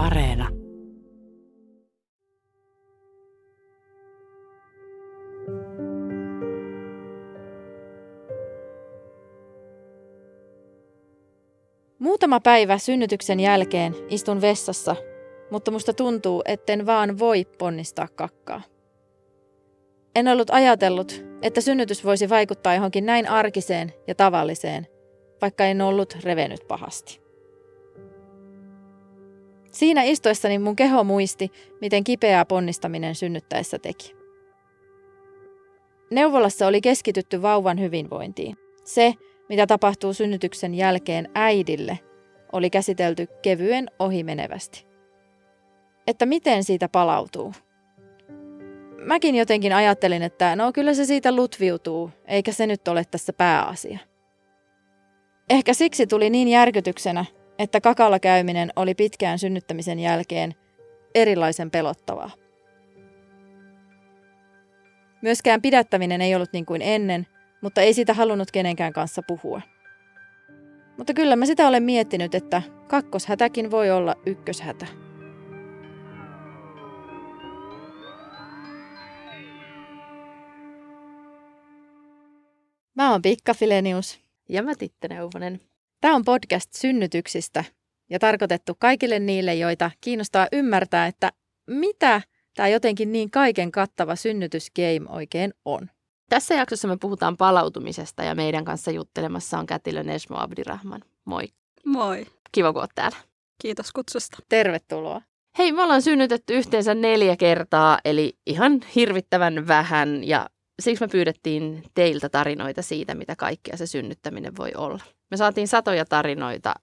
Areena. Muutama päivä synnytyksen jälkeen istun vessassa, mutta musta tuntuu, etten vaan voi ponnistaa kakkaa. En ollut ajatellut, että synnytys voisi vaikuttaa johonkin näin arkiseen ja tavalliseen, vaikka en ollut revennyt pahasti. Siinä istuessani mun keho muisti, miten kipeää ponnistaminen synnyttäessä teki. Neuvolassa oli keskitytty vauvan hyvinvointiin. Se, mitä tapahtuu synnytyksen jälkeen äidille, oli käsitelty kevyen ohimenevästi. Että miten siitä palautuu. Mäkin jotenkin ajattelin, että no kyllä se siitä lutviutuu, eikä se nyt ole tässä pääasia. Ehkä siksi tuli niin järkytyksenä, että kakalla käyminen oli pitkään synnyttämisen jälkeen erilaisen pelottavaa. Myöskään pidättäminen ei ollut niin kuin ennen, mutta ei siitä halunnut kenenkään kanssa puhua. Mutta kyllä mä sitä olen miettinyt, että kakkoshätäkin voi olla ykköshätä. Mä oon Pikka Filenius. Ja mä Titte Neuvonen. Tämä on podcast synnytyksistä ja tarkoitettu kaikille niille, joita kiinnostaa ymmärtää, että mitä tämä jotenkin niin kaiken kattava synnytysgame oikein on. Tässä jaksossa me puhutaan palautumisesta ja meidän kanssa juttelemassa on kätilö Nesmo Abdirahman. Moi. Moi. Kiva, kun oot täällä. Kiitos kutsusta. Tervetuloa. Hei, me ollaan synnytetty yhteensä neljä kertaa, eli ihan hirvittävän vähän ja siksi me pyydettiin teiltä tarinoita siitä, mitä kaikkea se synnyttäminen voi olla. Me saatiin satoja tarinoita,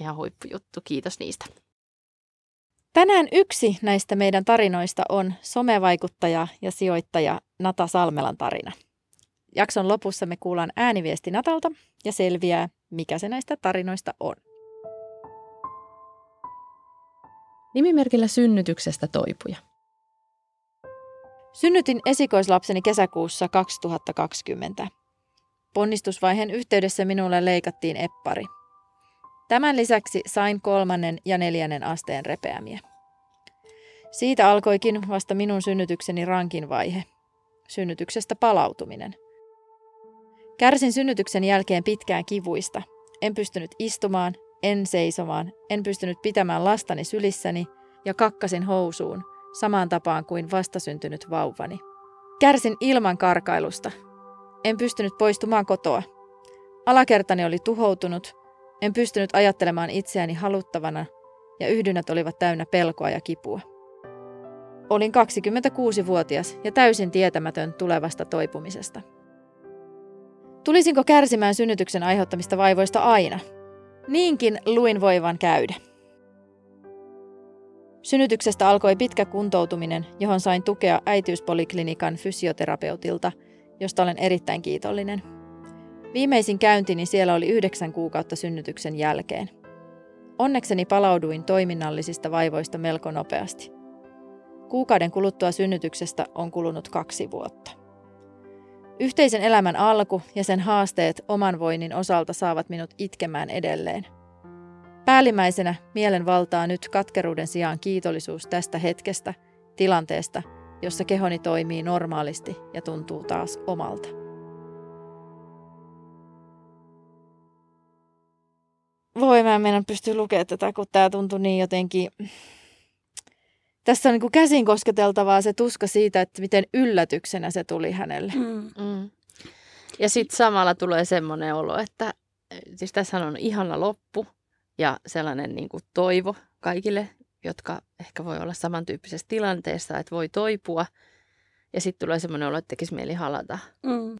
ihan huippujuttu, kiitos niistä. Tänään yksi näistä meidän tarinoista on somevaikuttaja ja sijoittaja Nata Salmelan tarina. Jakson lopussa me kuullaan ääniviesti Natalta ja selviää, mikä se näistä tarinoista on. Nimimerkillä synnytyksestä toipuja. Synnytin esikoislapseni kesäkuussa 2020. Ponnistusvaiheen yhteydessä minulle leikattiin eppari. Tämän lisäksi sain kolmannen ja neljännen asteen repeämiä. Siitä alkoikin vasta minun synnytykseni rankin vaihe. Synnytyksestä palautuminen. Kärsin synnytyksen jälkeen pitkään kivuista. En pystynyt istumaan, en seisomaan, en pystynyt pitämään lastani sylissäni ja kakkasin housuun, samaan tapaan kuin vastasyntynyt vauvani. Kärsin ilman karkailusta. En pystynyt poistumaan kotoa. Alakertani oli tuhoutunut, en pystynyt ajattelemaan itseäni haluttavana ja yhdynnät olivat täynnä pelkoa ja kipua. Olin 26-vuotias ja täysin tietämätön tulevasta toipumisesta. Tulisinko kärsimään synnytyksen aiheuttamista vaivoista aina? Niinkin luin voivan käydä. Synnytyksestä alkoi pitkä kuntoutuminen, johon sain tukea äitiyspoliklinikan fysioterapeutilta, josta olen erittäin kiitollinen. Viimeisin käyntini siellä oli yhdeksän kuukautta synnytyksen jälkeen. Onnekseni palauduin toiminnallisista vaivoista melko nopeasti. Kuukauden kuluttua synnytyksestä on kulunut kaksi vuotta. Yhteisen elämän alku ja sen haasteet oman voinnin osalta saavat minut itkemään edelleen. Päällimmäisenä mielen valtaa nyt katkeruuden sijaan kiitollisuus tästä hetkestä, tilanteesta, jossa kehoni toimii normaalisti ja tuntuu taas omalta. Voi mä en mennä pysty lukemaan tätä, kun tämä tuntui niin jotenkin... Tässä on niin kuin käsin kosketeltavaa se tuska siitä, että miten yllätyksenä se tuli hänelle. Mm. Mm. Ja sitten samalla tulee semmoinen olo, että siis tässä on ihana loppu ja sellainen niin kuin toivo kaikille, jotka ehkä voi olla samantyyppisessä tilanteessa, että voi toipua. Ja sitten tulee semmoinen olo, että tekisi mieli halata. Mm.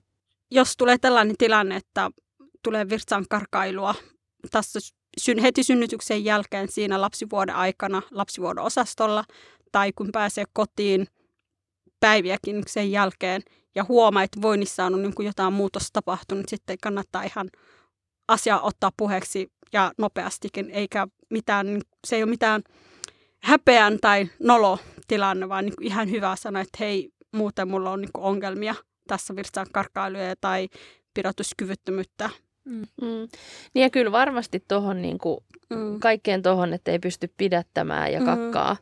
Jos tulee tällainen tilanne, että tulee virtsan karkailua tässä syn, heti synnytyksen jälkeen siinä lapsivuoden aikana lapsivuoden osastolla tai kun pääsee kotiin päiviäkin sen jälkeen ja huomaa, että voinnissa on niin jotain muutosta tapahtunut, sitten kannattaa ihan asiaa ottaa puheeksi ja nopeastikin, eikä mitään, se ei ole mitään häpeän tai nolo tilanne, vaan niin ihan hyvä sanoa, että hei, muuten mulla on niin ongelmia tässä virtsaan karkailuja tai pidotuskyvyttömyyttä Mm. Mm. Niin ja kyllä varmasti tuohon niin kuin, Mm. kaikkeen tuohon, että ei pysty pidättämään ja Mm. kakkaa.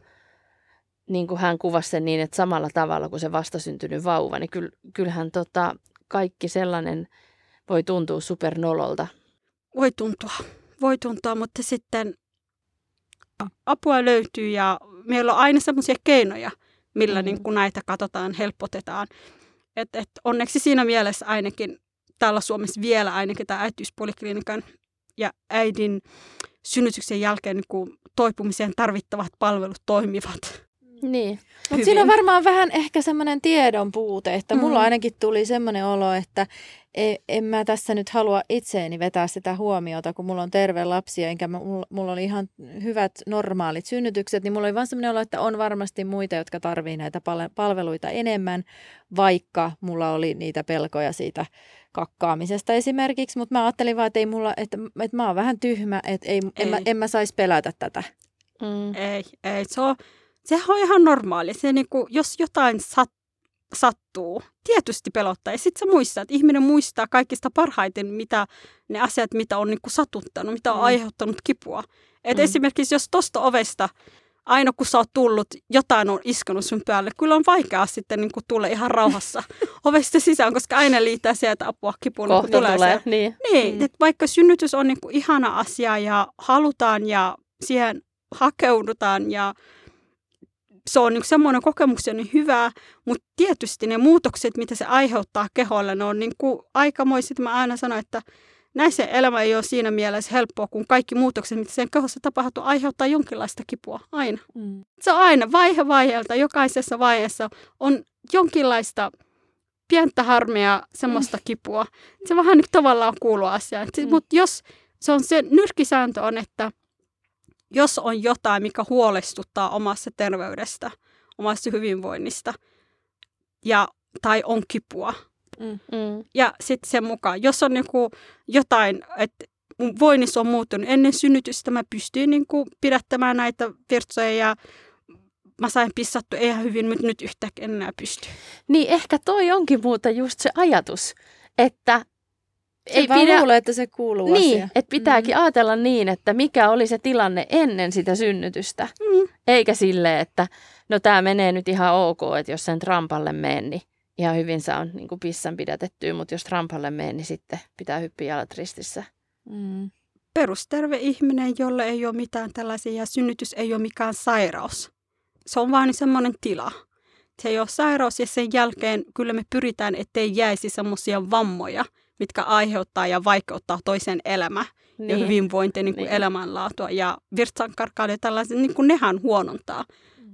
Niin kuin hän kuvasi sen niin, että samalla tavalla kuin se vastasyntynyt vauva, niin kyll, kyllähän tota, kaikki sellainen voi tuntua supernololta. Voi tuntua, voi tuntua, mutta sitten apua löytyy ja meillä on aina semmoisia keinoja, millä Mm. mm. niin kuin näitä katsotaan, helpotetaan. Et, et onneksi siinä mielessä ainakin täällä Suomessa vielä ainakin tämä äitiyspoliklinikan ja äidin synnytyksen jälkeen niin kuin toipumiseen tarvittavat palvelut toimivat. Niin. Mutta hyvin. siinä on varmaan vähän ehkä semmoinen tiedon puute, että mulla Mm. ainakin tuli semmoinen olo, että e- en mä tässä nyt halua itseeni vetää sitä huomiota, kun mulla on terve lapsi ja enkä mä, mulla, mulla oli ihan hyvät normaalit synnytykset, niin mulla oli vaan semmoinen olo, että on varmasti muita, jotka tarvii näitä pal- palveluita enemmän, vaikka mulla oli niitä pelkoja siitä kakkaamisesta esimerkiksi, mutta mä ajattelin vaan, että, ei mulla, että, että mä oon vähän tyhmä, että ei, en, mä, Ei. en mä saisi pelätä tätä. Mm. Ei, ei. Se on, sehän on ihan normaali. Se niin kuin, jos jotain sat, sattuu, tietysti pelottaa. Ja sitten sä muistat, että ihminen muistaa kaikista parhaiten, mitä ne asiat, mitä on niin kuin satuttanut, mitä on Mm. aiheuttanut kipua. Et Mm. esimerkiksi jos tosta ovesta, aina kun sä oot tullut, jotain on iskenut sun päälle, kyllä on vaikeaa sitten niin kuin tulla ihan rauhassa ovesta sisään, koska aina liittää sieltä apua kipuun. niin kun Kohta tulee. sieltä. Niin. Niin, Mm. että vaikka synnytys on niinku ihana asia ja halutaan ja siihen hakeudutaan ja se on niinku semmoinen kokemus, niin hyvää, mutta tietysti ne muutokset, mitä se aiheuttaa keholle, ne on niinku aikamoiset. Mä aina sanon, että näissä elämä ei ole siinä mielessä helppoa, kun kaikki muutokset, mitä sen kehossa tapahtuu, aiheuttaa jonkinlaista kipua aina. Mm. Se on aina vaihe vaiheelta, jokaisessa vaiheessa on jonkinlaista pientä harmia, semmoista mm. kipua. Se vähän nyt tavallaan kuuluu asiaan. Mm. Mm. Mutta jos se on se nyrkkisääntö on, että jos on jotain, mikä huolestuttaa omassa terveydestä, omassa hyvinvoinnista, ja, tai on kipua, Mm. ja sitten sen mukaan, jos on niinku jotain, että mun voinnissa on muuttunut ennen synnytystä, mä pystyin niinku pidättämään näitä virtsoja ja mä sain pissattu ihan hyvin, mutta nyt yhtäkkiä en enää pysty. Niin ehkä toi onkin muuta just se ajatus, että Ei vaan pidä... luulee, että se kuuluu niin, asia. että pitääkin mm. ajatella niin, että mikä oli se tilanne ennen sitä synnytystä. Mm. Eikä sille, että no tämä menee nyt ihan ok, että jos sen trampalle menen, niin ihan hyvin saan niin kuin pissan pidätettyä, mutta jos trampalle menen, niin sitten pitää hyppiä jalat ristissä. Mm. Perusterve ihminen, jolle ei ole mitään tällaisia ja synnytys ei ole mikään sairaus. Se on vaan semmoinen tila. Se ei ole sairaus ja sen jälkeen kyllä me pyritään, ettei jäisi semmoisia vammoja, mitkä aiheuttaa ja vaikeuttaa toisen elämä niin. ja hyvinvointia, niin kuin niin. elämänlaatua. Ja virtsankarkkaat ja tällaiset, niin kuin nehän huonontaa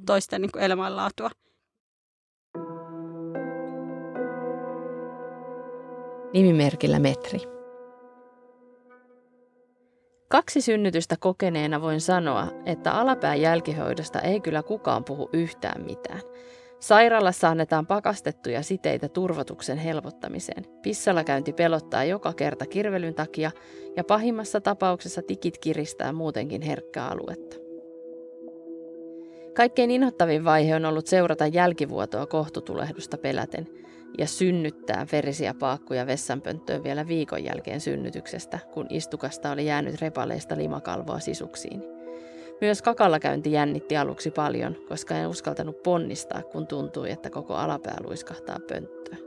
toisten niin kuin elämänlaatua. Nimimerkillä metri. Kaksi synnytystä kokeneena voin sanoa, että alapään jälkihoidosta ei kyllä kukaan puhu yhtään mitään. Sairaalassa annetaan pakastettuja siteitä turvotuksen helpottamiseen. Pissalla käynti pelottaa joka kerta kirvelyn takia ja pahimmassa tapauksessa tikit kiristää muutenkin herkkää aluetta. Kaikkein inhottavin vaihe on ollut seurata jälkivuotoa kohtutulehdusta peläten ja synnyttää verisiä paakkuja vessanpönttöön vielä viikon jälkeen synnytyksestä, kun istukasta oli jäänyt repaleista limakalvoa sisuksiin. Myös kakalla käynti jännitti aluksi paljon, koska en uskaltanut ponnistaa, kun tuntui, että koko alapää luiskahtaa pönttöön.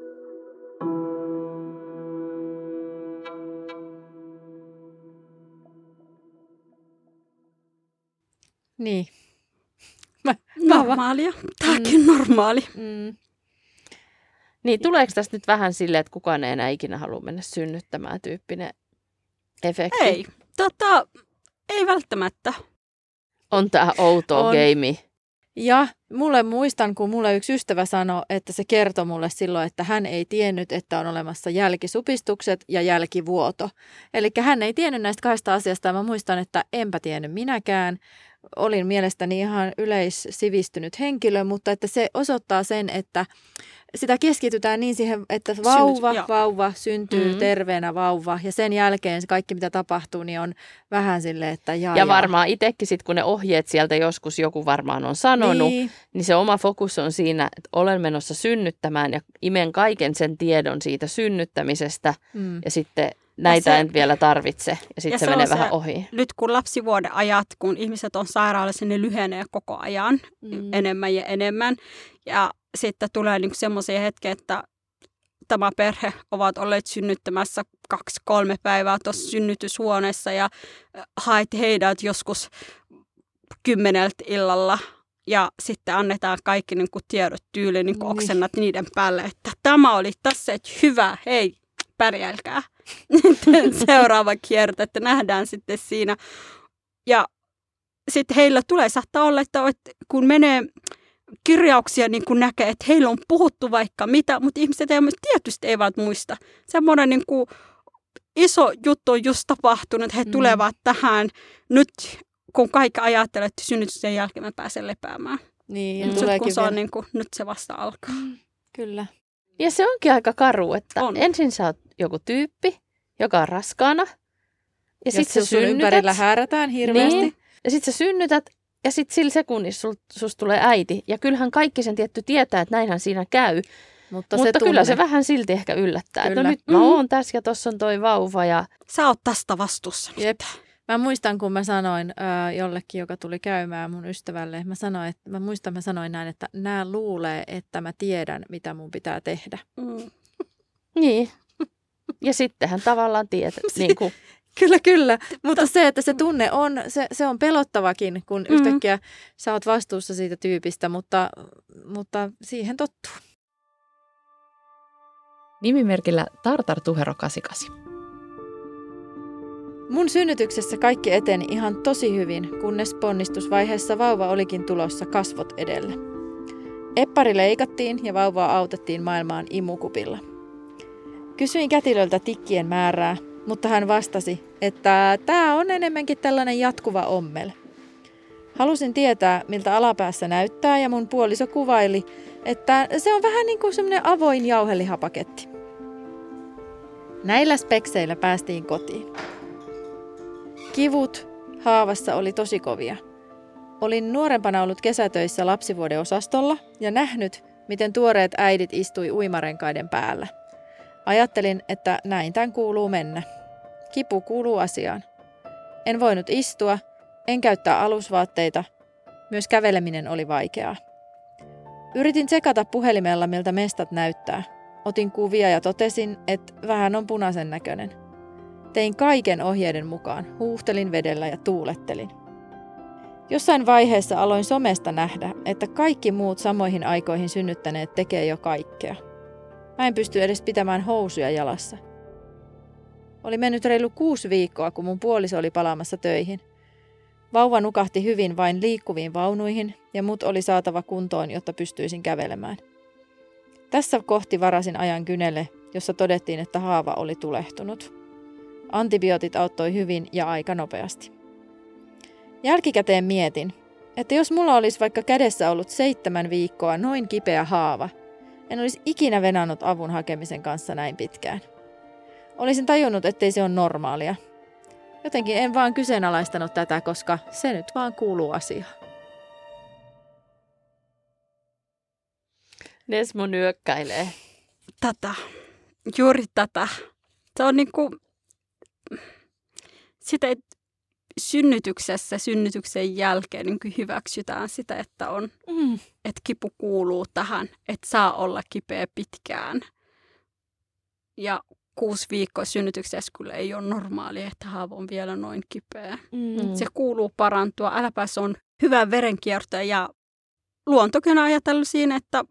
Niin. Mä, Normaalia. Tämäkin mm. normaali. Mm. Niin, tuleeko tästä nyt vähän silleen, että kukaan ei enää ikinä halua mennä synnyttämään tyyppinen efekti? Ei. Tota, ei välttämättä. On tää outo On. game. Ja mulle muistan, kun mulle yksi ystävä sanoi, että se kertoi mulle silloin, että hän ei tiennyt, että on olemassa jälkisupistukset ja jälkivuoto. Eli hän ei tiennyt näistä kahdesta asiasta. Mä muistan, että enpä tiennyt minäkään. Olin mielestäni ihan yleissivistynyt henkilö, mutta että se osoittaa sen, että sitä keskitytään niin siihen, että vauva, joo. vauva syntyy Mm. mm-hmm. terveenä vauva ja sen jälkeen se kaikki mitä tapahtuu, niin on vähän silleen, että jaa, Ja varmaan itsekin sit, kun ne ohjeet sieltä joskus joku varmaan on sanonut, niin. Niin, niin se oma fokus on siinä, että olen menossa synnyttämään ja imen kaiken sen tiedon siitä synnyttämisestä mm. ja sitten näitä se- en vielä tarvitse. Ja sitten se, se menee se- vähän ohi. Nyt kun lapsivuoden ajat, kun ihmiset on sairaalassa, ne lyhenee koko ajan Mm. enemmän ja enemmän. Ja sitten tulee niinku semmoisia hetkiä, että tämä perhe ovat olleet synnyttämässä kaksi-kolme päivää tuossa synnytyshuoneessa ja hait heidät joskus kymmeneltä illalla ja sitten annetaan kaikki niin kuin tiedot tyyliin, niin kuin Niin. oksennat niiden päälle, että tämä oli tässä, että hyvä, hei, pärjälkää. Seuraava kierto, että nähdään sitten siinä. Ja sitten heillä tulee, saattaa olla, että kun menee kirjauksia niin kuin näkee, että heillä on puhuttu vaikka mitä, mutta ihmiset ei, tietysti eivät muista. Semmoinen niin kuin iso juttu on just tapahtunut, että he Mm. tulevat tähän nyt, kun kaikki ajattelee, että synnytyksen jälkeen mä pääsen lepäämään. Niin, ja Mm. Nyt kun se on vielä. niin kuin, nyt se vasta alkaa. Kyllä. Ja se onkin aika karu, että On. ensin sä oot joku tyyppi, joka on raskaana. Ja Ja sitten sitten sä synnytät. ympärillä häärätään hirveästi. Niin. Ja sitten sä synnytät ja sitten sillä sekunnissa sul, susta tulee äiti. Ja kyllähän kaikki sen tietty tietää, että näinhän siinä käy. Mutta, Mutta se kyllä tunne. se vähän silti ehkä yllättää. Että Kyllä. no nyt mä Mm. oon tässä ja tossa on toi vauva. Ja Sä oot tästä vastuussa. nyt. Mä muistan, kun mä sanoin äh, jollekin, joka tuli käymään mun ystävälle, mä sanoin, että mä muistan, mä sanoin näin, että nämä luulee, että mä tiedän, mitä mun pitää tehdä. Mm. niin. Ja sittenhän tavallaan tietää. niin kuin, Kyllä, kyllä. Mutta se, että se tunne on, se, se on pelottavakin, kun Mm. yhtäkkiä sä oot vastuussa siitä tyypistä, mutta, mutta siihen tottuu. Nimimerkillä Tartar Tuhero 88. Mun synnytyksessä kaikki eteni ihan tosi hyvin, kunnes ponnistusvaiheessa vauva olikin tulossa kasvot edellä. Eppari leikattiin ja vauvaa autettiin maailmaan imukupilla. Kysyin kätilöltä tikkien määrää, mutta hän vastasi, että tämä on enemmänkin tällainen jatkuva ommel. Halusin tietää, miltä alapäässä näyttää ja mun puoliso kuvaili, että se on vähän niin kuin semmoinen avoin jauhelihapaketti. Näillä spekseillä päästiin kotiin. Kivut haavassa oli tosi kovia. Olin nuorempana ollut kesätöissä lapsivuoden osastolla ja nähnyt, miten tuoreet äidit istui uimarenkaiden päällä. Ajattelin, että näin tämän kuuluu mennä. Kipu kuuluu asiaan. En voinut istua, en käyttää alusvaatteita. Myös käveleminen oli vaikeaa. Yritin tsekata puhelimella, miltä mestat näyttää. Otin kuvia ja totesin, että vähän on punaisen näköinen. Tein kaiken ohjeiden mukaan, huuhtelin vedellä ja tuulettelin. Jossain vaiheessa aloin somesta nähdä, että kaikki muut samoihin aikoihin synnyttäneet tekee jo kaikkea. Mä en pysty edes pitämään housuja jalassa. Oli mennyt reilu kuusi viikkoa, kun mun puoliso oli palaamassa töihin. Vauva nukahti hyvin vain liikkuviin vaunuihin ja mut oli saatava kuntoon, jotta pystyisin kävelemään. Tässä kohti varasin ajan kynelle, jossa todettiin, että haava oli tulehtunut. Antibiootit auttoi hyvin ja aika nopeasti. Jälkikäteen mietin, että jos mulla olisi vaikka kädessä ollut seitsemän viikkoa noin kipeä haava, en olisi ikinä venannut avun hakemisen kanssa näin pitkään. Olisin tajunnut, ettei se ole normaalia. Jotenkin en vaan kyseenalaistanut tätä, koska se nyt vaan kuuluu asiaan. Nesmo nyökkäilee. Tätä. Juuri tätä. Se on niin kuin, sitä, että synnytyksessä, synnytyksen jälkeen niin kuin hyväksytään sitä, että, on, Mm. että kipu kuuluu tähän, että saa olla kipeä pitkään. Ja kuusi viikkoa synnytyksessä kyllä ei ole normaalia, että haava on vielä noin kipeä. Mm. Se kuuluu parantua. Äläpäs on hyvä verenkierto ja luontokin on ajatellut siinä, että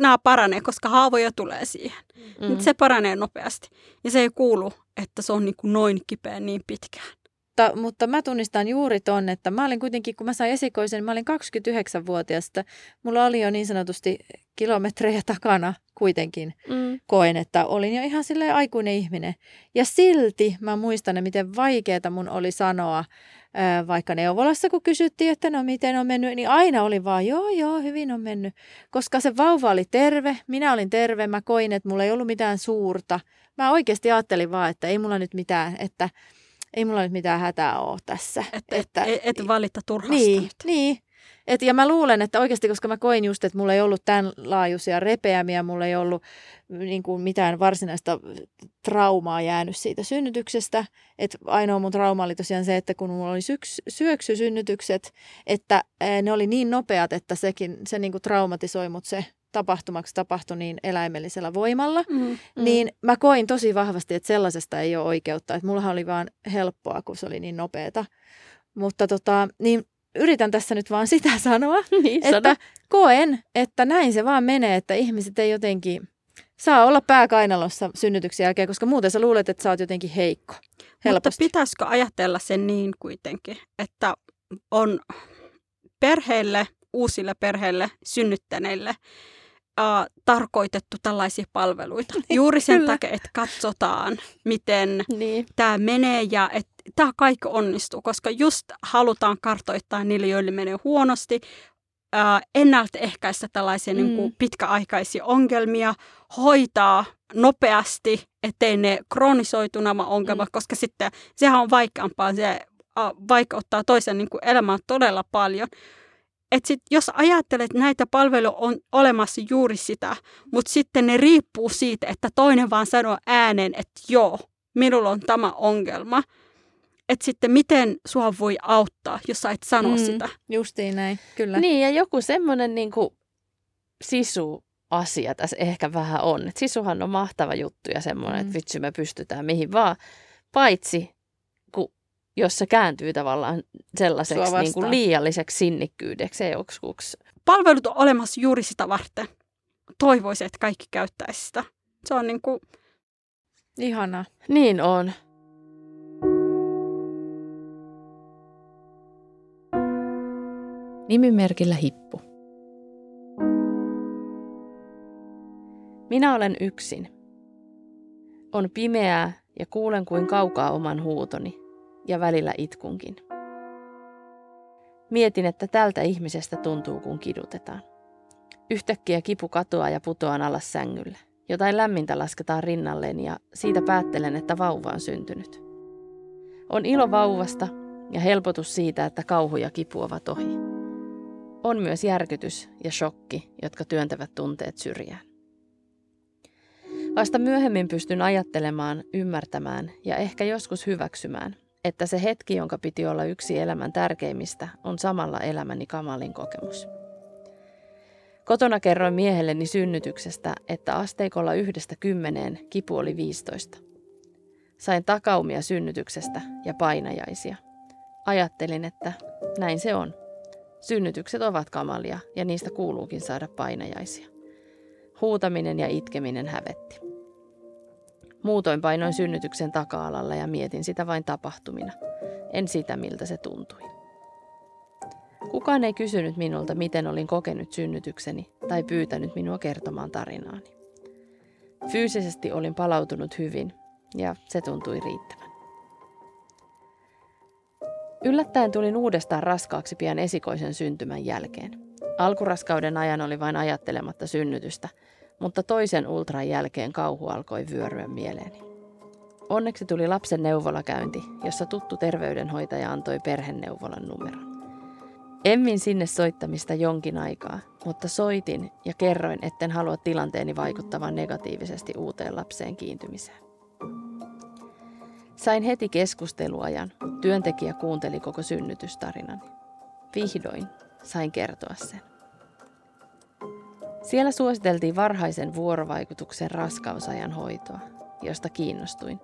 nämä paranee, koska haavoja tulee siihen. Mm. Mm. Se paranee nopeasti. Ja se ei kuulu, että se on niin kuin noin kipeä niin pitkään. Mutta, mutta mä tunnistan juuri ton, että mä olin kuitenkin, kun mä sain esikoisen, mä olin 29-vuotias, että mulla oli jo niin sanotusti kilometrejä takana kuitenkin. Mm. Koen, että olin jo ihan silleen aikuinen ihminen. Ja silti mä muistan, miten vaikeaa mun oli sanoa, vaikka neuvolassa kun kysyttiin, että no miten on mennyt, niin aina oli vaan joo joo, hyvin on mennyt. Koska se vauva oli terve, minä olin terve, mä koin, että mulla ei ollut mitään suurta. Mä oikeasti ajattelin vaan, että ei mulla nyt mitään, että ei mulla nyt mitään hätää ole tässä. Että et, et, et valita turhasta niin, nyt. niin. Et, ja mä luulen, että oikeasti, koska mä koin just, että mulla ei ollut tämän laajuisia repeämiä, mulla ei ollut niin kuin mitään varsinaista traumaa jäänyt siitä synnytyksestä. Että ainoa mun trauma oli tosiaan se, että kun mulla oli syks, syöksysynnytykset, että ne oli niin nopeat, että sekin, se niin kuin traumatisoi mut se tapahtumaksi tapahtui niin eläimellisellä voimalla, mm, mm. niin mä koin tosi vahvasti, että sellaisesta ei ole oikeutta. Että mullahan oli vaan helppoa, kun se oli niin nopeata. Mutta tota, niin yritän tässä nyt vaan sitä sanoa, niin, että sano. koen, että näin se vaan menee, että ihmiset ei jotenkin saa olla pääkainalossa synnytyksen jälkeen, koska muuten sä luulet, että sä oot jotenkin heikko. Helposti. Mutta pitäisikö ajatella sen niin kuitenkin, että on perheelle, uusille perheille, synnyttäneille äh, tarkoitettu tällaisia palveluita. Juuri sen takia, että katsotaan, miten niin. tämä menee ja että tämä kaikki onnistuu, koska just halutaan kartoittaa niille, joille menee huonosti, äh, ennaltaehkäistä tällaisia mm. niin kuin pitkäaikaisia ongelmia, hoitaa nopeasti, ettei ne kronisoitu nämä ongelmat, mm. koska sitten sehän on vaikeampaa, se äh, vaikeuttaa toisen niin kuin elämää todella paljon että sit, jos ajattelet, että näitä palveluja on olemassa juuri sitä, mutta sitten ne riippuu siitä, että toinen vaan sanoo äänen, että joo, minulla on tämä ongelma. Että sitten miten sua voi auttaa, jos sä et sano mm, sitä. Justiin näin, kyllä. Niin, ja joku semmoinen niin sisu asia tässä ehkä vähän on. Et sisuhan on mahtava juttu ja semmoinen, mm. että vitsi me pystytään mihin vaan. Paitsi jos se kääntyy tavallaan sellaiseksi niin kuin liialliseksi sinnikkyydeksi joskus. Palvelut on olemassa juuri sitä varten. Toivoisin, että kaikki käyttäisi sitä. Se on niin kuin... Ihana. Niin on. Nimimerkillä hippu. Minä olen yksin. On pimeää ja kuulen kuin kaukaa oman huutoni ja välillä itkunkin. Mietin, että tältä ihmisestä tuntuu, kun kidutetaan. Yhtäkkiä kipu katoaa ja putoan alas sängylle. Jotain lämmintä lasketaan rinnalleen ja siitä päättelen, että vauva on syntynyt. On ilo vauvasta ja helpotus siitä, että kauhu ja kipu ovat ohi. On myös järkytys ja shokki, jotka työntävät tunteet syrjään. Vasta myöhemmin pystyn ajattelemaan, ymmärtämään ja ehkä joskus hyväksymään, että se hetki, jonka piti olla yksi elämän tärkeimmistä, on samalla elämäni kamalin kokemus. Kotona kerroin miehelleni synnytyksestä, että asteikolla yhdestä kymmeneen kipu oli 15. Sain takaumia synnytyksestä ja painajaisia. Ajattelin, että näin se on. Synnytykset ovat kamalia ja niistä kuuluukin saada painajaisia. Huutaminen ja itkeminen hävetti. Muutoin painoin synnytyksen taka-alalla ja mietin sitä vain tapahtumina, en sitä miltä se tuntui. Kukaan ei kysynyt minulta, miten olin kokenut synnytykseni tai pyytänyt minua kertomaan tarinaani. Fyysisesti olin palautunut hyvin ja se tuntui riittävän. Yllättäen tulin uudestaan raskaaksi pian esikoisen syntymän jälkeen. Alkuraskauden ajan oli vain ajattelematta synnytystä – mutta toisen ultran jälkeen kauhu alkoi vyöryä mieleeni. Onneksi tuli lapsen neuvolakäynti, jossa tuttu terveydenhoitaja antoi perheneuvolan numeron. Emmin sinne soittamista jonkin aikaa, mutta soitin ja kerroin, etten halua tilanteeni vaikuttavan negatiivisesti uuteen lapseen kiintymiseen. Sain heti keskusteluajan. Työntekijä kuunteli koko synnytystarinani. Vihdoin sain kertoa sen. Siellä suositeltiin varhaisen vuorovaikutuksen raskausajan hoitoa, josta kiinnostuin,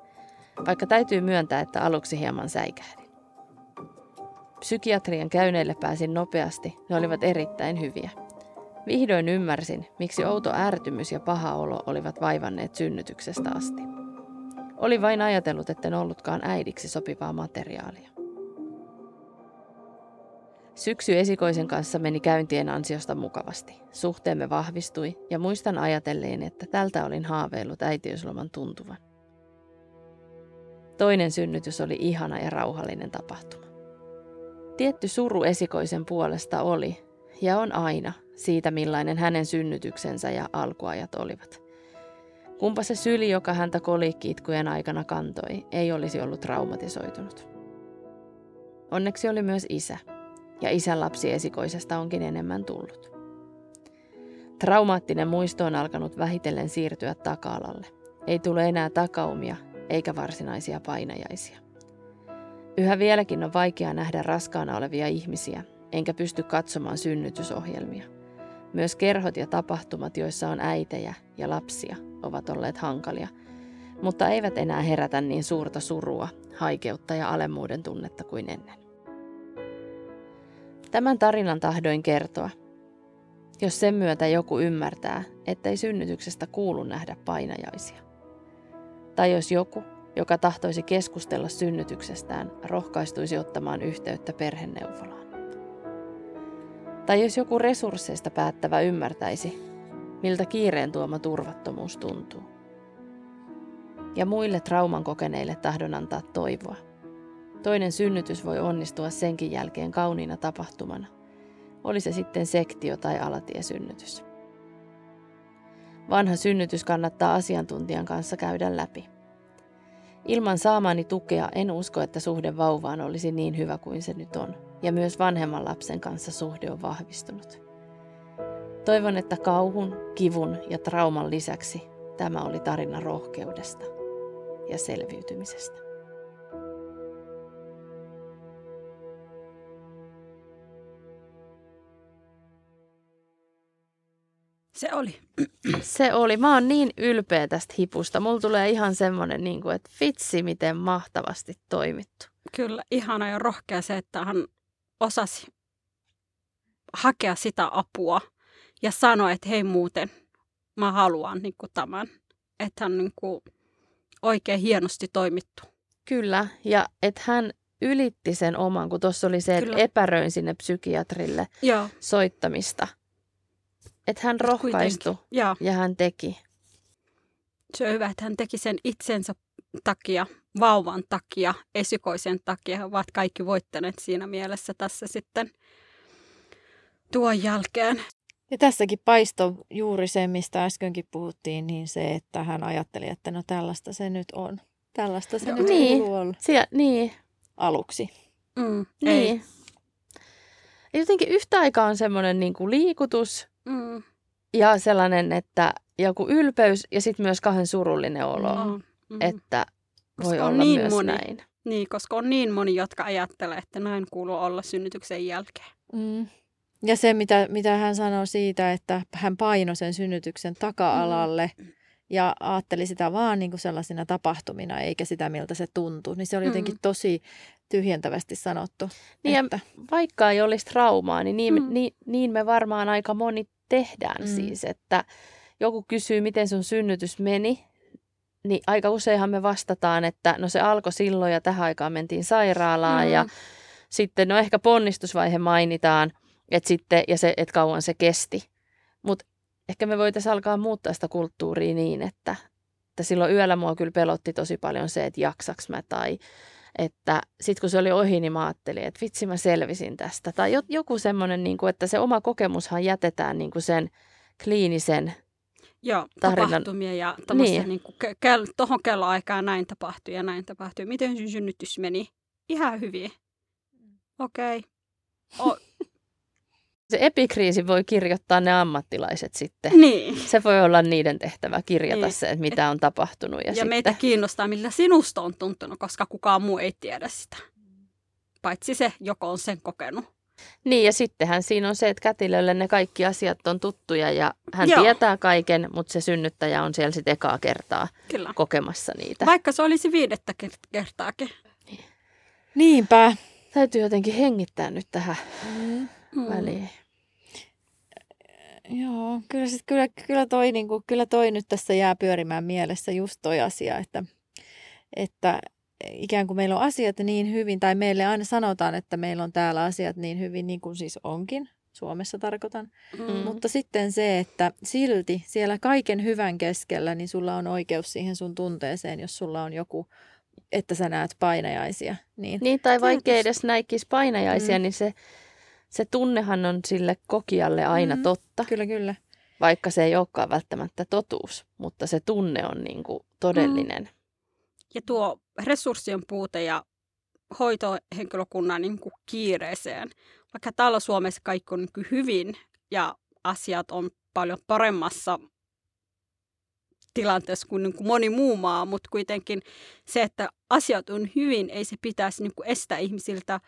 vaikka täytyy myöntää, että aluksi hieman säikähdin. Psykiatrian käyneille pääsin nopeasti, ne olivat erittäin hyviä. Vihdoin ymmärsin, miksi outo ärtymys ja paha olo olivat vaivanneet synnytyksestä asti. Oli vain ajatellut, etten ollutkaan äidiksi sopivaa materiaalia. Syksy esikoisen kanssa meni käyntien ansiosta mukavasti. Suhteemme vahvistui ja muistan ajatelleen, että tältä olin haaveillut äitiysloman tuntuvan. Toinen synnytys oli ihana ja rauhallinen tapahtuma. Tietty suru esikoisen puolesta oli, ja on aina, siitä millainen hänen synnytyksensä ja alkuajat olivat. Kumpa se syli, joka häntä kolikkiitkujen aikana kantoi, ei olisi ollut traumatisoitunut. Onneksi oli myös isä – ja isän lapsi esikoisesta onkin enemmän tullut. Traumaattinen muisto on alkanut vähitellen siirtyä taka-alalle. Ei tule enää takaumia eikä varsinaisia painajaisia. Yhä vieläkin on vaikea nähdä raskaana olevia ihmisiä, enkä pysty katsomaan synnytysohjelmia. Myös kerhot ja tapahtumat, joissa on äitejä ja lapsia, ovat olleet hankalia, mutta eivät enää herätä niin suurta surua, haikeutta ja alemmuuden tunnetta kuin ennen. Tämän tarinan tahdoin kertoa, jos sen myötä joku ymmärtää, ettei synnytyksestä kuulu nähdä painajaisia. Tai jos joku, joka tahtoisi keskustella synnytyksestään, rohkaistuisi ottamaan yhteyttä perheneuvolaan. Tai jos joku resursseista päättävä ymmärtäisi, miltä kiireen tuoma turvattomuus tuntuu. Ja muille trauman kokeneille tahdon antaa toivoa. Toinen synnytys voi onnistua senkin jälkeen kauniina tapahtumana. Oli se sitten sektio tai alatiesynnytys. Vanha synnytys kannattaa asiantuntijan kanssa käydä läpi. Ilman saamani tukea en usko, että suhde vauvaan olisi niin hyvä kuin se nyt on, ja myös vanhemman lapsen kanssa suhde on vahvistunut. Toivon, että kauhun, kivun ja trauman lisäksi tämä oli tarina rohkeudesta ja selviytymisestä. Se oli. Se oli. Mä oon niin ylpeä tästä hipusta. Mulla tulee ihan semmoinen, niin kuin, että vitsi, miten mahtavasti toimittu. Kyllä, ihana ja rohkea se, että hän osasi hakea sitä apua ja sanoa, että hei muuten, mä haluan niin kuin tämän. Että hän niin kuin oikein hienosti toimittu. Kyllä, ja että hän ylitti sen oman, kun tuossa oli se, että Kyllä. epäröin sinne psykiatrille Joo, soittamista. Että hän rohkaistui Joo, ja hän teki. se on hyvä, että hän teki sen itsensä takia, vauvan takia, esikoisen takia. He ovat kaikki voittaneet siinä mielessä tässä sitten tuon jälkeen. Ja tässäkin paisto juuri se, mistä äskenkin puhuttiin, niin se, että hän ajatteli, että no tällaista se nyt on. Tällaista se Joo. nyt Niin. kuuluu olla Siellä, niin, aluksi. Mm, niin. Ei. Ja jotenkin yhtä aikaa on semmoinen niin kuin liikutus Mm, ja sellainen, että joku ylpeys ja sitten myös kahden surullinen olo, mm. Mm. että voi Koska on olla niin myös moni. näin. Niin, koska on niin moni, jotka ajattelee, että näin kuuluu olla synnytyksen jälkeen. Mm. Ja se, mitä, mitä hän sanoi siitä, että hän painoi sen synnytyksen taka-alalle Mm. ja ajatteli sitä vaan niin kuin sellaisina tapahtumina, eikä sitä, miltä se tuntui, niin se oli jotenkin Mm. tosi tyhjentävästi sanottu. Niin ja että, vaikka ei olisi traumaa, niin niin, Mm. niin, niin me varmaan aika moni tehdään Mm. siis, että joku kysyy, miten sun synnytys meni, niin aika useinhan me vastataan, että no se alkoi silloin ja tähän aikaan mentiin sairaalaan Mm. ja sitten no ehkä ponnistusvaihe mainitaan, että sitten, ja se, että kauan se kesti. Mutta ehkä me voitaisiin alkaa muuttaa sitä kulttuuria niin, että, että silloin yöllä mua kyllä pelotti tosi paljon se, että jaksaks mä tai että sitten kun se oli ohi, niin mä ajattelin, että vitsi mä selvisin tästä. Tai jo- joku semmoinen, niin kuin, että se oma kokemushan jätetään niin kuin sen kliinisen, Joo, Tarinan- tapahtumia ja Niin. niin. kuin, ke- tuohon kelloaikaan näin tapahtui ja näin tapahtui. Miten sun synnytys meni? Ihan hyvin. Okei. Okay. Se epikriisi voi kirjoittaa ne ammattilaiset sitten. Niin. Se voi olla niiden tehtävä kirjata Niin. se, että mitä on tapahtunut. Ja, Ja, ja sitten, meitä kiinnostaa, millä sinusta on tuntunut, koska kukaan muu ei tiedä sitä. Paitsi se, joka on sen kokenut. Niin ja sittenhän siinä on se, että kätilölle ne kaikki asiat on tuttuja ja hän Joo. tietää kaiken, mutta se synnyttäjä on siellä sitten ekaa kertaa Kyllä. kokemassa niitä. Vaikka se olisi viidettä kert- kertaakin. niinpä. Täytyy jotenkin hengittää nyt tähän Mm. Mm. väliin. Joo, kyllä, sit, kyllä, kyllä, toi, niin kuin, kyllä toi nyt tässä jää pyörimään mielessä just toi asia, että, että ikään kuin meillä on asiat niin hyvin, tai meille aina sanotaan, että meillä on täällä asiat niin hyvin, niin kuin siis onkin, Suomessa tarkoitan. Mm. Mutta sitten se, että silti siellä kaiken hyvän keskellä, niin sulla on oikeus siihen sun tunteeseen, jos sulla on joku, että sä näet painajaisia. Niin, Niin, tai vaikka edes näikisi painajaisia, Mm. niin se, se tunnehan on sille kokijalle aina Mm. totta, kyllä, kyllä. vaikka se ei olekaan välttämättä totuus, mutta se tunne on niin kuin todellinen. Ja tuo resurssien puute ja hoitohenkilökunnan niin kuin kiireeseen vaikka täällä Suomessa kaikki on niin hyvin ja asiat on paljon paremmassa tilanteessa kuin, niin kuin moni muu maa, mutta kuitenkin se, että asiat on hyvin, ei se pitäisi niin kuin estää ihmisiltä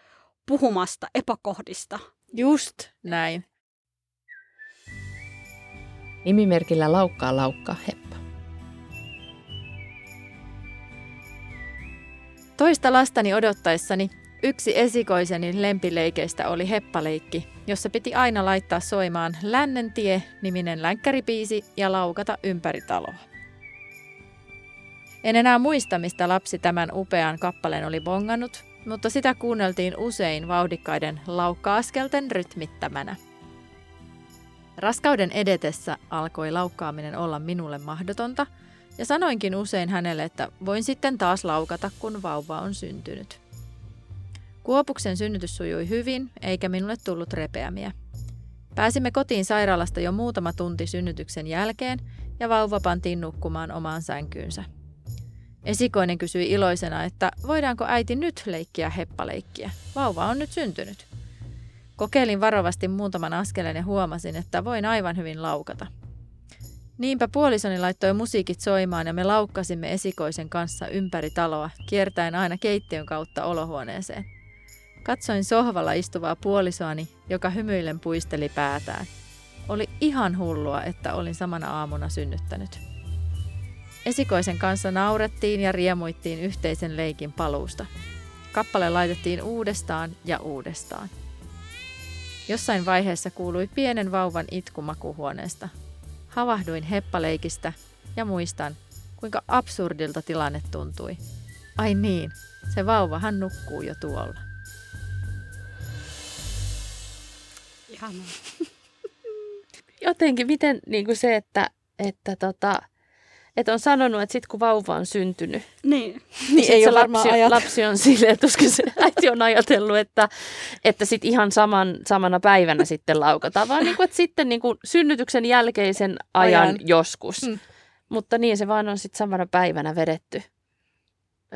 puhumasta epäkohdista. Just näin. Nimimerkillä laukkaa laukkaa heppa. Toista lastani odottaessani yksi esikoiseni lempileikeistä oli heppaleikki, jossa piti aina laittaa soimaan Lännen tie niminen länkkäripiisi ja laukata ympäri taloa. En enää muista, mistä lapsi tämän upean kappaleen oli bongannut, mutta sitä kuunneltiin usein vauhdikkaiden laukka-askelten rytmittämänä. Raskauden edetessä alkoi laukkaaminen olla minulle mahdotonta, ja sanoinkin usein hänelle, että voin sitten taas laukata, kun vauva on syntynyt. Kuopuksen synnytys sujui hyvin, eikä minulle tullut repeämiä. Pääsimme kotiin sairaalasta jo muutama tunti synnytyksen jälkeen, ja vauva pantiin nukkumaan omaan sänkyynsä. Esikoinen kysyi iloisena, että voidaanko äiti nyt leikkiä heppaleikkiä? Vauva on nyt syntynyt. Kokeilin varovasti muutaman askeleen ja huomasin, että voin aivan hyvin laukata. Niinpä puolisoni laittoi musiikit soimaan ja me laukkasimme esikoisen kanssa ympäri taloa, kiertäen aina keittiön kautta olohuoneeseen. Katsoin sohvalla istuvaa puolisoani, joka hymyillen puisteli päätään. Oli ihan hullua, että olin samana aamuna synnyttänyt. Esikoisen kanssa naurettiin ja riemuittiin yhteisen leikin paluusta. Kappale laitettiin uudestaan ja uudestaan. Jossain vaiheessa kuului pienen vauvan itku makuhuoneesta. Havahduin heppaleikistä ja muistan, kuinka absurdilta tilanne tuntui. Ai niin, se vauvahan nukkuu jo tuolla. Ihanaa. Jotenkin miten niin kuin se, että, että tota, että on sanonut, että sitten kun vauva on syntynyt, Niin. Niin ei se lapsi, lapsi on silleen, että koska se äiti on ajatellut, että, että sit ihan saman, samana päivänä sitten laukataan, vaan niin kuin, että sitten niin kuin synnytyksen jälkeisen ajan, Ajan. joskus. Mm. Mutta niin se vaan on sitten samana päivänä vedetty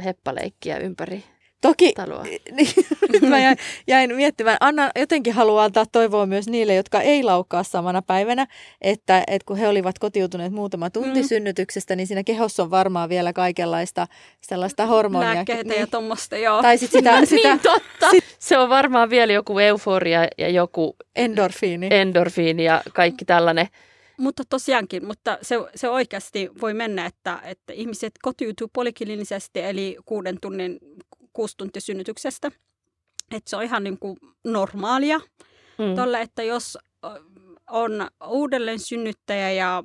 heppaleikkiä ympäri Toki taloa. niin, nyt mä jäin, jäin miettimään. Anna jotenkin haluaa antaa toivoa myös niille, jotka ei laukkaa samana päivänä, että, että kun he olivat kotiutuneet muutama tunti Mm. synnytyksestä, niin siinä kehossa on varmaan vielä kaikenlaista sellaista hormonia. Lääkkeitä ja tuommoista, joo. Tai sitten sitä, sitä niin totta. Se on varmaan vielä joku euforia ja joku endorfiini. endorfiini ja kaikki tällainen. Mutta tosiaankin, mutta se, se oikeasti voi mennä, että, että ihmiset kotiutuu poliklinisesti, eli kuuden tunnin, kuusi tuntia synnytyksestä. Että se on ihan niin kuin normaalia. Mm. Tolle, että jos on uudelleen synnyttäjä ja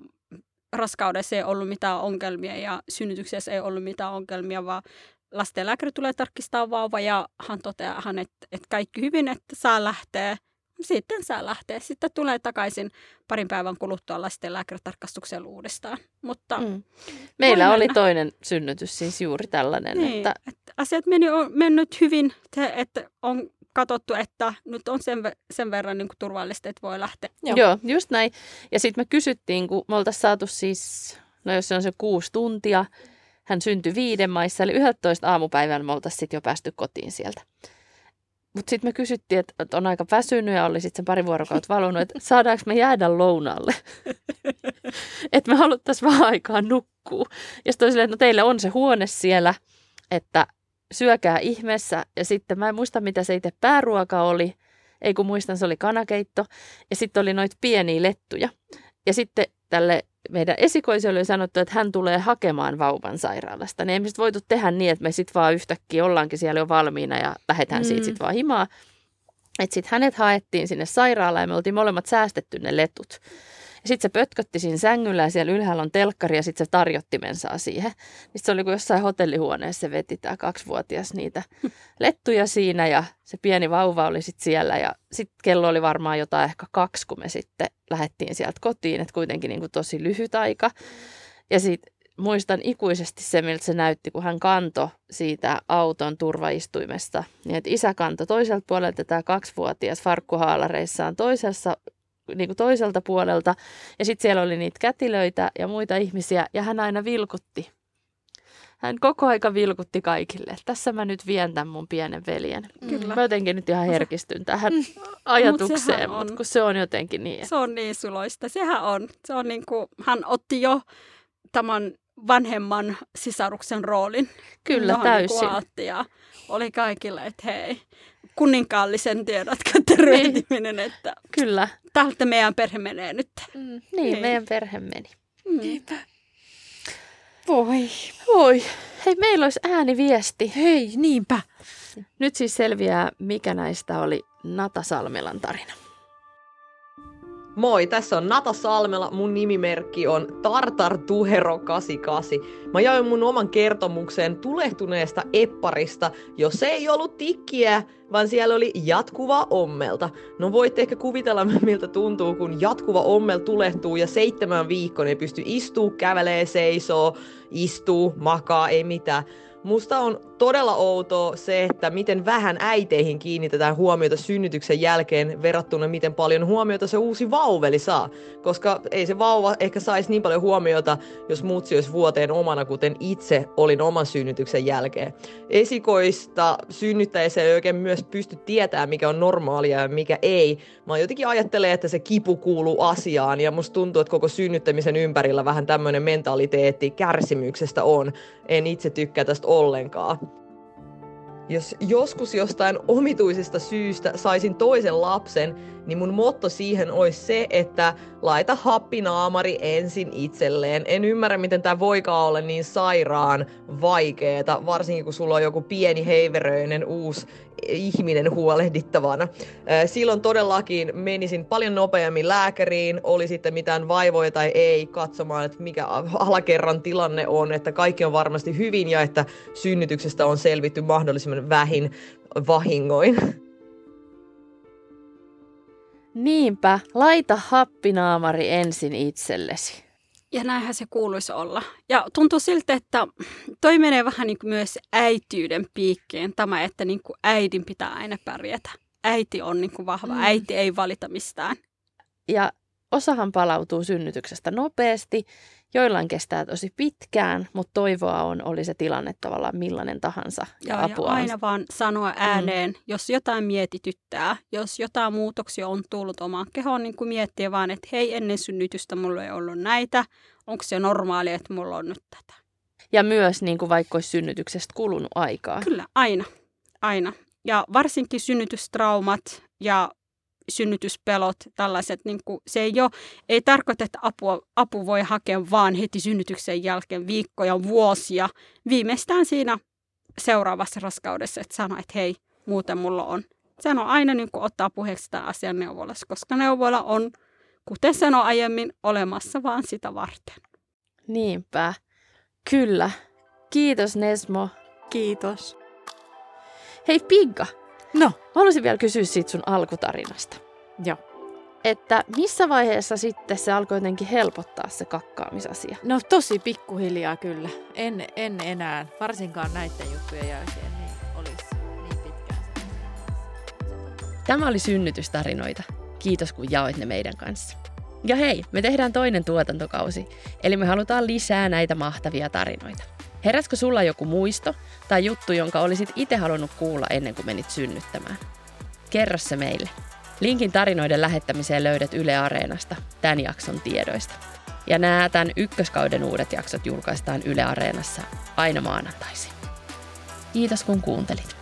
raskaudessa ei ollut mitään ongelmia ja synnytyksessä ei ollut mitään ongelmia, vaan lastenlääkäri tulee tarkistaa vauva ja hän toteaa, hän, että, että kaikki hyvin, että saa lähteä. Sitten saa lähteä. Sitten tulee takaisin parin päivän kuluttua lastenlääkäritarkastukseen uudestaan. Mutta Mm. Meillä Voi oli mennä. toinen synnytys siis juuri tällainen, niin, että että asiat meni, on mennyt hyvin, että on katsottu, että nyt on sen, sen verran niin kuin turvallista, että voi lähteä. Joo. Joo. Joo, just näin. Ja sitten me kysyttiin, kun me oltaisiin saatu siis, no jos se on se kuusi tuntia, hän syntyi viiden maissa, eli 11 aamupäivän me oltaisiin sitten jo päästy kotiin sieltä. Mutta sitten me kysyttiin, että että on aika väsynyt ja oli sitten sen pari vuorokautta valunut, että saadaanko me jäädä lounaalle. että me haluttaisiin vaan aikaa nukkuu. Ja sitten silleen, että no teillä on se huone siellä, että syökää ihmeessä. Ja sitten mä en muista, mitä se itse pääruoka oli. Ei kun muistan, se oli kanakeitto. Ja sitten oli noita pieniä lettuja. Ja sitten tälle meidän esikoiselle oli sanottu, että hän tulee hakemaan vauvan sairaalasta. Niin ei me voitu tehdä niin, että me sitten vaan yhtäkkiä ollaankin siellä jo valmiina ja lähdetään mm. siitä sitten vaan himaa. Että sitten hänet haettiin sinne sairaalaan ja me oltiin molemmat säästetty ne letut. Ja sitten se pötkötti siinä sängyllä ja siellä ylhäällä on telkkari ja sitten se tarjottimensaa siihen. Niin se oli kuin jossain hotellihuoneessa se veti tämä kaksivuotias niitä lettuja siinä ja se pieni vauva oli sitten siellä. Ja sitten kello oli varmaan jotain ehkä kaksi, kun me sitten lähdettiin sieltä kotiin, että kuitenkin niin kuin tosi lyhyt aika. Ja sitten muistan ikuisesti se, miltä se näytti, kun hän kanto siitä auton turvaistuimesta. Niin, että isä kanto toiselta puolelta tämä kaksivuotias farkkuhaalareissaan toisessa niin kuin toiselta puolelta. Ja sitten siellä oli niitä kätilöitä ja muita ihmisiä, ja hän aina vilkutti. hän koko aika vilkutti kaikille, tässä mä nyt vien tämän mun pienen veljen. Kyllä. Mä jotenkin nyt ihan herkistyn tähän Mm. ajatukseen, mutta on. kun se on jotenkin niin. Se on niin suloista. Sehän on. Se on niin kuin, hän otti jo tämän vanhemman sisaruksen roolin. Kyllä, johon täysin. Niin ja oli kaikille, että hei, kuninkaallisen tiedotko tervehtiminen, että Kyllä, tältä meidän perhe menee nyt. Mm. niin Niin. meidän perhe meni. Mm. Voi. Oi, hei meillä olisi ääniviesti. Hei, niinpä. Nyt siis selviää, mikä näistä oli Nata Salmelan tarina. Moi, tässä on Nata Salmela. Mun nimimerkki on Tartar Tuhero 88. Mä jaoin mun oman kertomuksen tulehtuneesta epparista, jos ei ollut tikkiä, vaan siellä oli jatkuva ommelta. No voitte ehkä kuvitella, miltä tuntuu, kun jatkuva ommel tulehtuu ja seitsemän viikkoa ei pysty istuu, kävelee, seisoo, istuu, makaa, ei mitään. Musta on todella outoa se, että miten vähän äiteihin kiinnitetään huomiota synnytyksen jälkeen verrattuna miten paljon huomiota se uusi vauveli saa. Koska ei se vauva ehkä saisi niin paljon huomiota, jos mutsi olisi vuoteen omana, kuten itse olin oman synnytyksen jälkeen. Esikoista synnyttäessä ei oikein myös pysty tietämään, mikä on normaalia ja mikä ei. Mä jotenkin ajattelen, että se kipu kuuluu asiaan ja musta tuntuu, että koko synnyttämisen ympärillä vähän tämmöinen mentaliteetti kärsimyksestä on. En itse tykkää tästä ollenkaan. Jos joskus jostain omituisesta syystä saisin toisen lapsen, niin mun motto siihen olisi se, että laita happinaamari ensin itselleen. En ymmärrä, miten tämä voikaan olla niin sairaan vaikeeta, varsinkin kun sulla on joku pieni heiveröinen uusi ihminen huolehdittavana. Silloin todellakin menisin paljon nopeammin lääkäriin, oli sitten mitään vaivoja tai ei, katsomaan, että mikä alakerran tilanne on, että kaikki on varmasti hyvin ja että synnytyksestä on selvitty mahdollisimman vähin vahingoin. Niinpä, laita happinaamari ensin itsellesi. Ja näinhän se kuuluisi olla. Ja tuntuu siltä, että toi menee vähän niin kuin myös äityyden piikkeen tämä, että niin kuin äidin pitää aina pärjätä. Äiti on niin kuin vahva. Mm. Äiti ei valita mistään. Ja osahan palautuu synnytyksestä nopeasti, joillain kestää tosi pitkään, mutta toivoa on, oli se tilanne tavallaan millainen tahansa ja, Ja, ja apua on. aina vaan sanoa ääneen, mm. jos jotain mietityttää, jos jotain muutoksia on tullut omaan kehoon, niin kuin miettiä vaan, että hei, ennen synnytystä mulla ei ollut näitä. Onko se normaalia, että mulla on nyt tätä? Ja myös niin kuin vaikka olisi synnytyksestä kulunut aikaa. Kyllä, aina. Aina. Ja varsinkin synnytystraumat ja synnytyspelot, tällaiset, niin kuin, se ei, ole, ei tarkoita, että apua, apu voi hakea vaan heti synnytyksen jälkeen viikkoja, vuosia. Viimeistään siinä seuraavassa raskaudessa, että sano, että hei, muuten mulla on. Sano aina niin kuin, ottaa puheeksi sitä asian neuvolassa, koska neuvola on, kuten sanoin aiemmin, olemassa vaan sitä varten. Niinpä. Kyllä. Kiitos Nesmo. Kiitos. Hei Pigga, No, mä haluaisin vielä kysyä siitä sun alkutarinasta. joo. Että missä vaiheessa sitten se alkoi jotenkin helpottaa se kakkaamisasia? No tosi pikkuhiljaa kyllä. En, en enää, varsinkaan näiden juttujen jälkeen, niin olisi niin pitkään. Tämä oli synnytystarinoita. Kiitos kun jaoit ne meidän kanssa. Ja hei, me tehdään toinen tuotantokausi, eli me halutaan lisää näitä mahtavia tarinoita. Heräskö sulla joku muisto tai juttu, jonka olisit itse halunnut kuulla ennen kuin menit synnyttämään? Kerro se meille. Linkin tarinoiden lähettämiseen löydät Yle Areenasta tämän jakson tiedoista. Ja nämä tämän ykköskauden uudet jaksot julkaistaan Yle Areenassa aina maanantaisin. Kiitos kun kuuntelit.